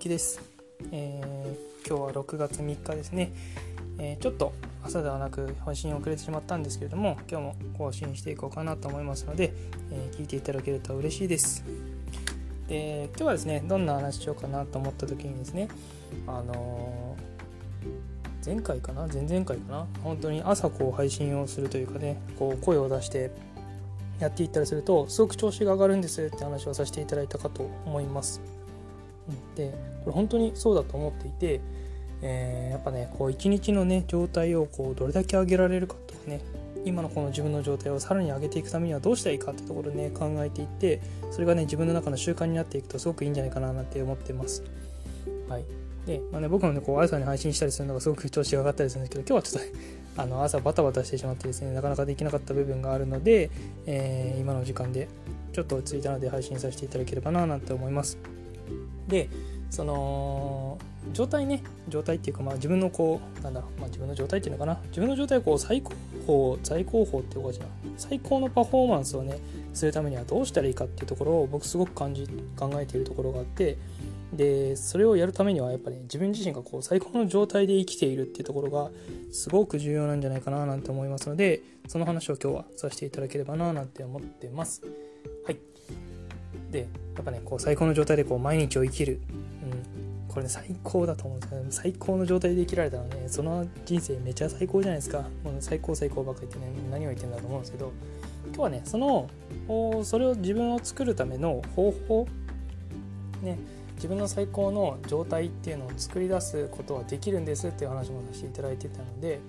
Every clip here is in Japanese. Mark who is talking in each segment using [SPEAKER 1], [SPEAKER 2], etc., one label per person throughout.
[SPEAKER 1] 之です、えー、今日は6月3日ですね、えー、ちょっと朝ではなく配信遅れてしまったんですけれども今日も更新していこうかなと思いますので、えー、聞いていただけると嬉しいです。で今日はですねどんな話しようかなと思った時にですねあの前回かな？前々回かな？本当に朝こう配信をするというかねこう声を出してやっていったりするとすごく調子が上がるんですって話をさせていただいたかと思います。でこれ本当にそうだと思っていて、えー、やっぱねこう一日のね状態をこうどれだけ上げられるかとかね今のこの自分の状態をさらに上げていくためにはどうしたらいいかってところでね考えていってそれがね自分の中の習慣になっていくとすごくいいんじゃないかななんて思ってます。はいでまあね、僕もねこう朝に配信したりするのがすごく調子が上がったりするんですけど今日はちょっと、あの朝バタバタしてしまってですねなかなかできなかった部分があるので、えー、今の時間でちょっと落ち着いたので配信させていただければななんて思いますでその状態ね状態っていうかまあ自分のこうなんだろう、まあ、自分の状態っていうのかな。自分の状態をこう最高峰最高峰っていうかじゃ最高のパフォーマンスをねするためにはどうしたらいいかっていうところを僕すごく感じ考えているところがあってでそれをやるためにはやっぱり、ね、自分自身がこう最高の状態で生きているっていうところがすごく重要なんじゃないかななんて思いますのでその話を今日はさせていただければななんて思ってます。でやっぱねこう最高の状態でこう毎日を生きる、うん、これね最高だと思うんですよね最高の状態で生きられたらねその人生めちゃ最高じゃないですか。もう、最高最高ばっかり言ってね何を言ってんだと思うんですけど今日はねそのそれを自分を作るための方法ね自分の最高の状態っていうのを作り出すことはできるんですっていう話もさせていただいてたので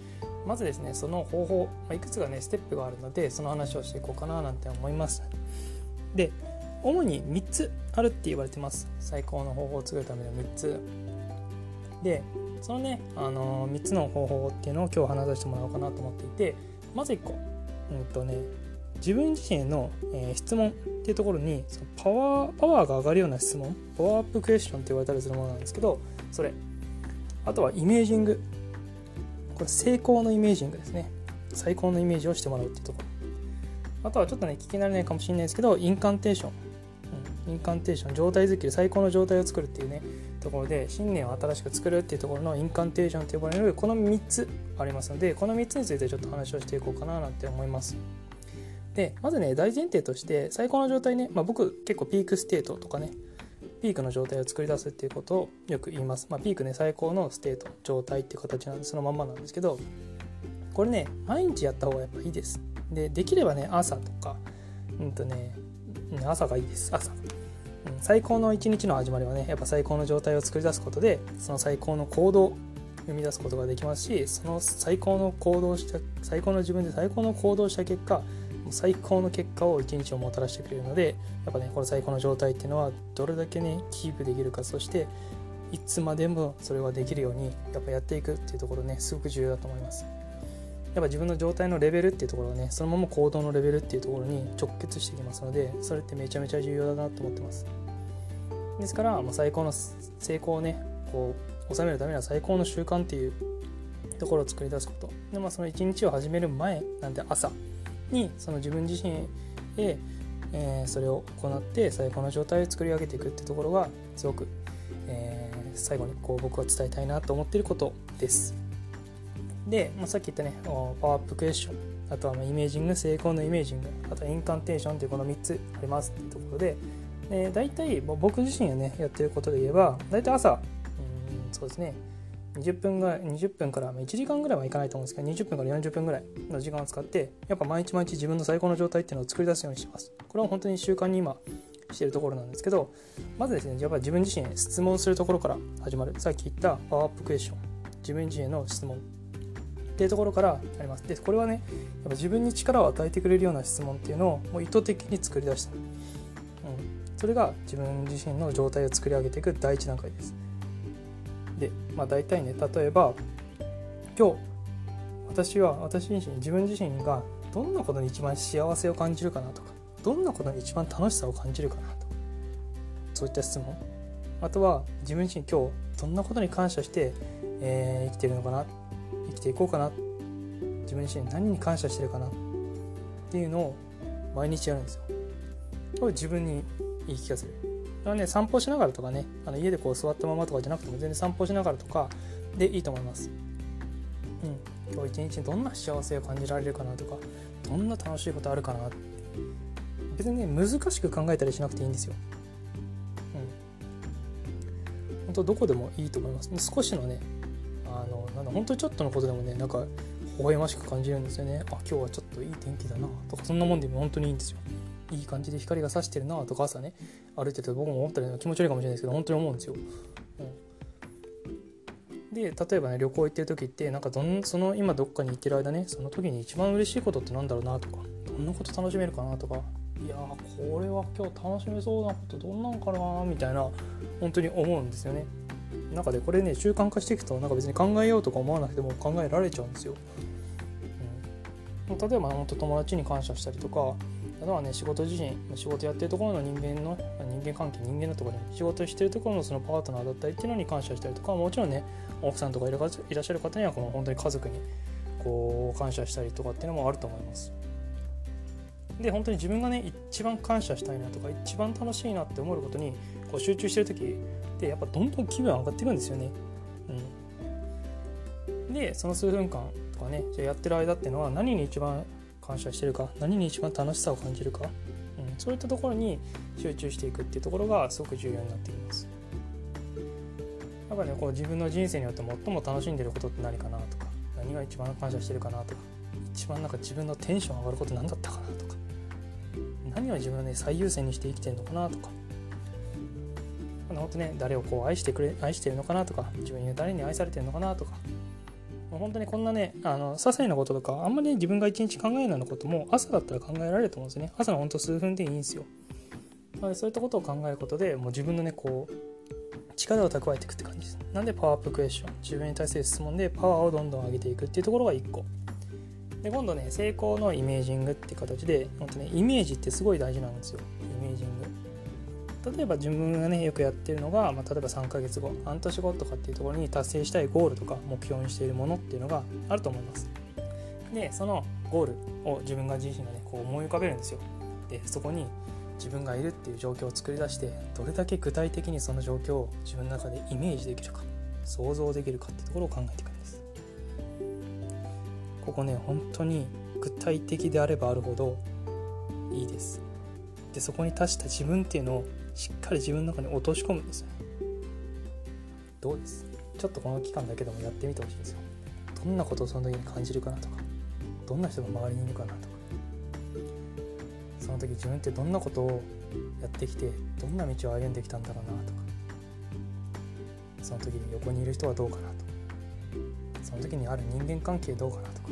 [SPEAKER 1] まずですねその方法、まあ、いくつかねステップがあるのでその話をしていこうかななんて思います。で主に3つあるって言われてます。最高の方法を作るための3つ。でそのね、あのー、3つの方法っていうのを今日話させてもらおうかなと思っていてまず1個。うんとね自分自身への、えー、質問っていうところにそのパワーパワーが上がるような質問パワーアップクエスチョンって言われたりするものなんですけどそれ。あとはイメージング。これ成功のイメージングですね。最高のイメージをしてもらうっていうところ。あとはちょっとね聞き慣れないかもしれないですけど incantation、incantation 状態づくり最高の状態を作るっていうねところで信念を新しく作るっていうところの incantation と呼ばれるこの3つありますのでこの3つについてちょっと話をしていこうかななんて思います。でまずね大前提として最高の状態ね、まあ、僕結構 peak state とかねピークの状態を作り出すっていうことをよく言います、まあ、ピークね最高の state 状態っていう形なんでそのまんまなんですけどこれね毎日やった方がやっぱいいです。でできればね朝とかうんとね朝がいいです。朝、最高の一日の始まりはねやっぱ最高の状態を作り出すことでその最高の行動を生み出すことができますしその最高の行動した最高の自分で最高の行動した結果最高の結果を一日をもたらしてくれるのでやっぱねこの最高の状態っていうのはどれだけねキープできるかそしていつまでもそれはできるようにやっぱやっていくっていうところねすごく重要だと思います。やっぱ自分の状態のレベルっていうところはねそのまま行動のレベルっていうところに直結してきますのでそれってめちゃめちゃ重要だなと思ってますですから、まあ、最高の成功をねこう収めるためには最高の習慣っていうところを作り出すことで、まあ、その一日を始める前なんで朝にその自分自身へ、えー、それを行って最高の状態を作り上げていくっていうところがすごく、えー、最後にこう僕は伝えたいなと思ってることです。で、まあ、さっき言ったねパワーアップクエスチョンあとはイメージング成功のイメージングあとはインカンテーションというこの3つありますっていうところでで大体僕自身がねやってることで言えば大体朝うんそうですね20分ぐらい20分から1時間ぐらいはいかないと思うんですけど20分から40分ぐらいの時間を使ってやっぱ毎日毎日自分の最高の状態っていうのを作り出すようにします。これは本当に習慣に今してるところなんですけどまずですねやっぱ自分自身へ質問するところから始まる。さっき言ったパワーアップクエスチョン。自分自身への質問。っていうところからあります。でこれはねやっぱ自分に力を与えてくれるような質問っていうのをもう意図的に作り出した、うん、それが自分自身の状態を作り上げていく第一段階です。で、まあ、大体ね例えば今日私は私自身自分自身がどんなことに一番幸せを感じるかなとかどんなことに一番楽しさを感じるかなとそういった質問。あとは自分自身今日どんなことに感謝して、えー、生きてるのかなきていこうかな。自分自身何に感謝してるかな。っていうのを毎日やるんですよ。これ自分に言い聞かせる。れはね散歩しながらとかねあの家でこう座ったままとかじゃなくても全然散歩しながらとかでいいと思います。うん、今日一日どんな幸せを感じられるかなとかどんな楽しいことあるかな。って別にね難しく考えたりしなくていいんですよ。うん、本当どこでもいいと思います。少しのねあのなんだ本当にちょっとのことでもねなんか微笑ましく感じるんですよね。あ今日はちょっといい天気だなとかそんなもんでも本当にいいんですよ。いい感じで光が差してるなとか朝ね歩いてて僕も思ったら気持ち悪いかもしれないですけど本当に思うんですよ、うん、で例えばね旅行行ってる時ってなんかどんその今どっかに行ってる間ねその時に一番嬉しいことってなんだろうなとかどんなこと楽しめるかなとかいやこれは今日楽しめそうなことどんなんかなみたいな本当に思うんですよね。中でこれね習慣化していくとなんか別に考えようとか思わなくても考えられちゃうんですよ。うん、例えば本当友達に感謝したりとかあとはね仕事自身仕事やってるところの人間の人間関係人間のところに仕事してるところのそのパートナーだったりっていうのに感謝したりとかもちろんね奥さんとかいらっしゃる方にはこの本当に家族にこう感謝したりとかっていうのもあると思います。で本当に自分がね一番感謝したいなとか一番楽しいなって思うことにこう集中してる時ってやっぱどんどん気分上がっていくんですよね。うん、でその数分間とかねじゃやってる間っていうのは何に一番感謝してるか何に一番楽しさを感じるか、うん、そういったところに集中していくっていうところがすごく重要になっています。やっぱねこう自分の人生によって最も楽しんでることって何かなとか何が一番感謝してるかなとか一番なんか自分のテンション上がること何だったかなとか何を自分はね最優先にして生きてるのかなとか本当ね誰をこう愛してくれ愛してるのかなとか自分に誰に愛されてるのかなとか。もう本当にこんなねあの些細なこととかあんまり、ね、自分が一日考えないようなことも朝だったら考えられると思うんですよね。朝の本当数分でいいんですよ。なのでそういったことを考えることでもう自分のねこう力を蓄えていくって感じです。なんでパワーアップクエスチョン。自分に対する質問でパワーをどんどん上げていくっていうところが1個。で今度ね成功のイメージングって形で本当ねイメージってすごい大事なんですよ。例えば自分がねよくやってるのが、まあ、例えば3ヶ月後半年後とかっていうところに達成したいゴールとか目標にしているものっていうのがあると思います。でそのゴールを自分が自身がねこう思い浮かべるんですよ。でそこに自分がいるっていう状況を作り出してどれだけ具体的にその状況を自分の中でイメージできるか想像できるかっていうところを考えていくんです。ここね本当に具体的であればあるほどいいです。でそこに達した自分っていうのをしっかり自分の中に落とし込むんですよどうです？ちょっとこの期間だけでもやってみてほしいんですよ。どんなことをその時に感じるかなとか。どんな人が周りにいるかなとか。その時自分ってどんなことをやってきてどんな道を歩んできたんだろうなとか。その時に横にいる人はどうかなとか。その時にある人間関係どうかなとか。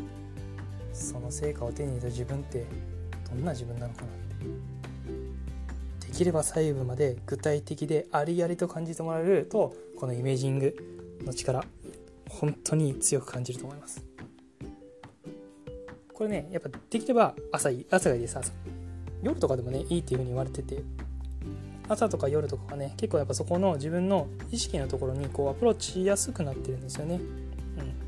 [SPEAKER 1] その成果を手に入れた自分ってどんな自分なのかなって。きれば細部まで具体的でありありと感じてもらえるとこのイメージングの力本当に強く感じると思います。これねやっぱできれば朝いい朝がいいです。朝夜とかでもねいいっていう風に言われてて朝とか夜とかはね結構やっぱそこの自分の意識のところにこうアプローチしやすくなってるんですよね。うん、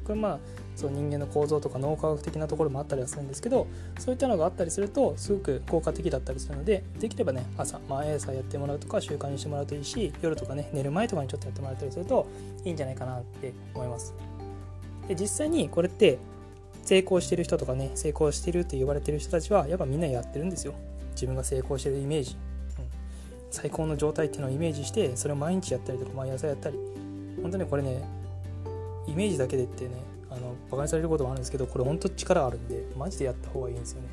[SPEAKER 1] これまあそう人間の構造とか脳科学的なところもあったりはするんですけどそういったのがあったりするとすごく効果的だったりするのでできればね朝毎朝やってもらうとか習慣にしてもらうといいし夜とかね寝る前とかにちょっとやってもらったりするといいんじゃないかなって思います。で実際にこれって成功してる人とかね成功してるって言われてる人たちはやっぱみんなやってるんですよ。自分が成功してるイメージ、うん、最高の状態っていうのをイメージしてそれを毎日やったりとか毎朝やったり本当にこれねイメージだけでってねあのバカにされることもあるんですけどこれ本当力あるんでマジでやった方がいいんですよね。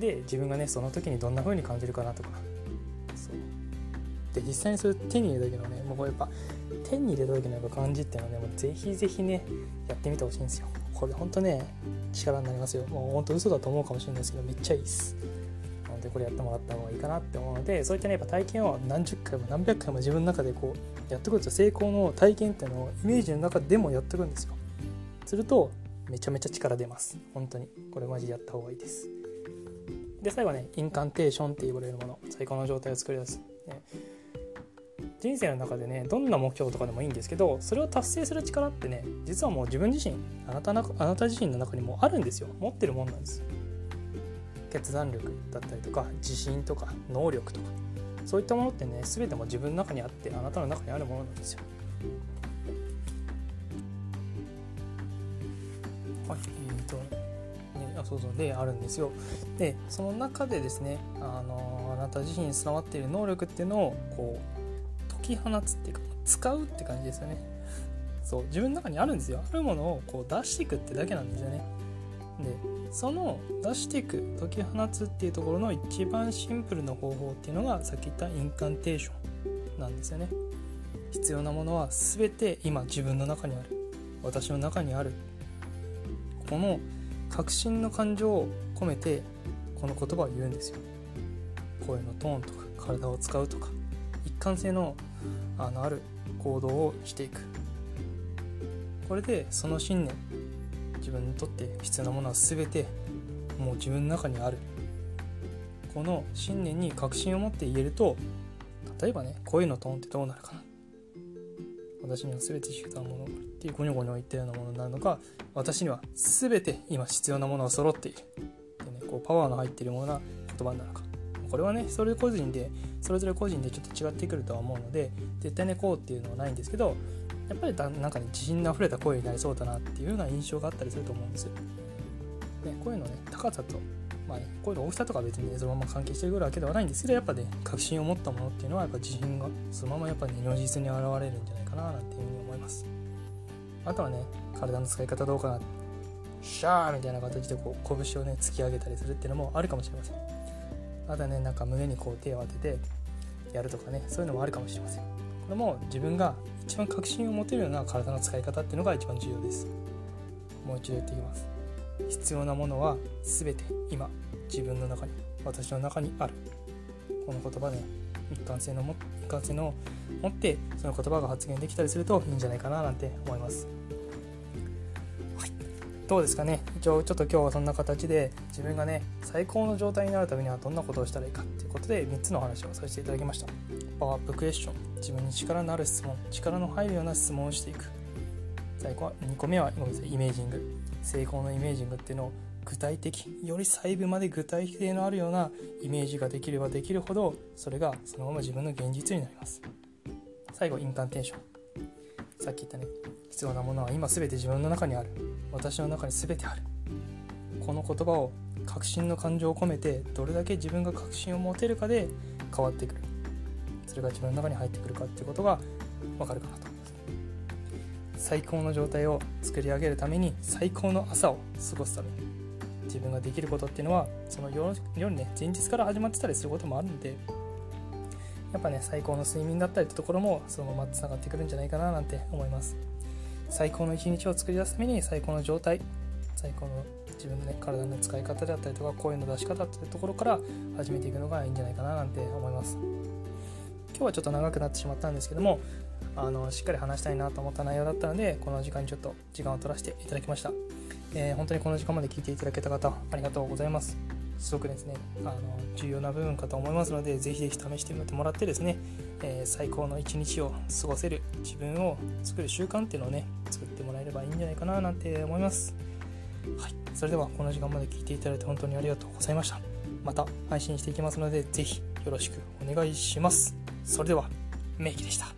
[SPEAKER 1] で自分がねその時にどんな風に感じるかなとか。そう。で実際にそれ手に入れた時のねもうやっぱ手に入れた時のやっぱ感じっていうのはねもうぜひぜひねやってみてほしいんですよ。これ本当ね力になりますよ。もう本当嘘だと思うかもしれないですけどめっちゃいいです。なのでこれやってもらった方がいいかなって思うのでそういったねやっぱ体験を何十回も何百回も自分の中でこうやってくるんですよ成功の体験っていうのをイメージの中でもやってくんですよ。するとめちゃめちゃ力出ます。本当に。これマジでやった方がいいです。で最後ねインカンテーションって言われるもの。最高の状態を作り出す、ね。人生の中でねどんな目標とかでもいいんですけどそれを達成する力ってね実はもう自分自身あなたなあなた自身の中にもあるんですよ。持ってるもんなんです。決断力だったりとか自信とか能力とかそういったものってね全ても自分の中にあってあなたの中にあるものなんですよ。はいえーとね、あそうそうであるんですよ。でその中でですねあのあなた自身に備わっている能力っていうのをこう解き放つっていうか使うって感じですよね。そう自分の中にあるんですよ。あるものをこう出していくってだけなんですよね。でその出していく解き放つっていうところの一番シンプルな方法っていうのがさっき言ったインカンテーションなんですよね。必要なものは全て今自分の中にある。私の中にある。この確信の感情を込めてこの言葉を言うんですよ。声のトーンとか体を使うとか一貫性のあのある行動をしていく。これでその信念自分にとって必要なものは全てもう自分の中にある。この信念に確信を持って言えると例えばね声のトーンってどうなるかな。私には全て必要なものっていうゴニョゴニョ言ったようなものになるのか私には全て今必要なものが揃っている。で、ね、こうパワーの入っているものな言葉になるか。これはねそれ個人でそれぞれ個人でちょっと違ってくるとは思うので絶対ねこうっていうのはないんですけどやっぱりだなんかね自信のあふれた声になりそうだなっていうような印象があったりすると思うんですよ。ね、声のね高さと、まあね、声の大きさとか別に、ね、そのまま関係してくるわけではないんですけどやっぱね確信を持ったものっていうのはやっぱ自信がそのままやっぱね如実に現れるんじゃないかななんていうふうに思います。あとはね体の使い方どうかなシャーみたいな形でこう拳をね突き上げたりするっていうのもあるかもしれません。あとはねなんか胸にこう手を当ててやるとかねそういうのもあるかもしれません。これも自分が一番確信を持てるような体の使い方っていうのが一番重要です。もう一度言っていきます。必要なものは全て今自分の中に私の中にある。この言葉で一貫性のも一貫性の持ってその言葉が発言できたりするといいんじゃないかななんて思います。どうですかね？一応ちょっと今日はそんな形で自分がね最高の状態になるためにはどんなことをしたらいいかっていうことで3つの話をさせていただきました。パワーアップクエスチョン。自分に力のある質問力の入るような質問をしていく。最後は2個目はごめんなさいイメージング。成功のイメージングっていうのを具体的より細部まで具体性のあるようなイメージができればできるほどそれがそのまま自分の現実になります。最後インカンテンション。さっき言ったね必要なものは今全て自分の中にある。私の中に全てある。この言葉を確信の感情を込めてどれだけ自分が確信を持てるかで変わってくる。れが自分の中に入ってくるかっていうことが分かるかなと。思います最高の状態を作り上げるために最高の朝を過ごすために自分ができることっていうのはその夜夜ね前日から始まってたりすることもあるのでやっぱね最高の睡眠だったりってところもそのままつながってくるんじゃないかななんて思います。最高の一日を作り出すために最高の状態。最高の自分の、ね、体の使い方であったりとか声の出し方っていうところから始めていくのがいいんじゃないかななんて思います。今日はちょっと長くなってしまったんですけどもあのしっかり話したいなと思った内容だったのでこの時間にちょっと時間を取らせていただきました、えー、本当にこの時間まで聞いていただけた方ありがとうございます。すごくですねあの重要な部分かと思いますのでぜひぜひ試してみてもらってですね、えー、最高の一日を過ごせる自分を作る習慣っていうのをね作ってもらえればいいんじゃないかななんて思います。はい。それではこの時間まで聞いていただいて本当にありがとうございました。また配信していきますのでぜひよろしくお願いします。それではメイキでした。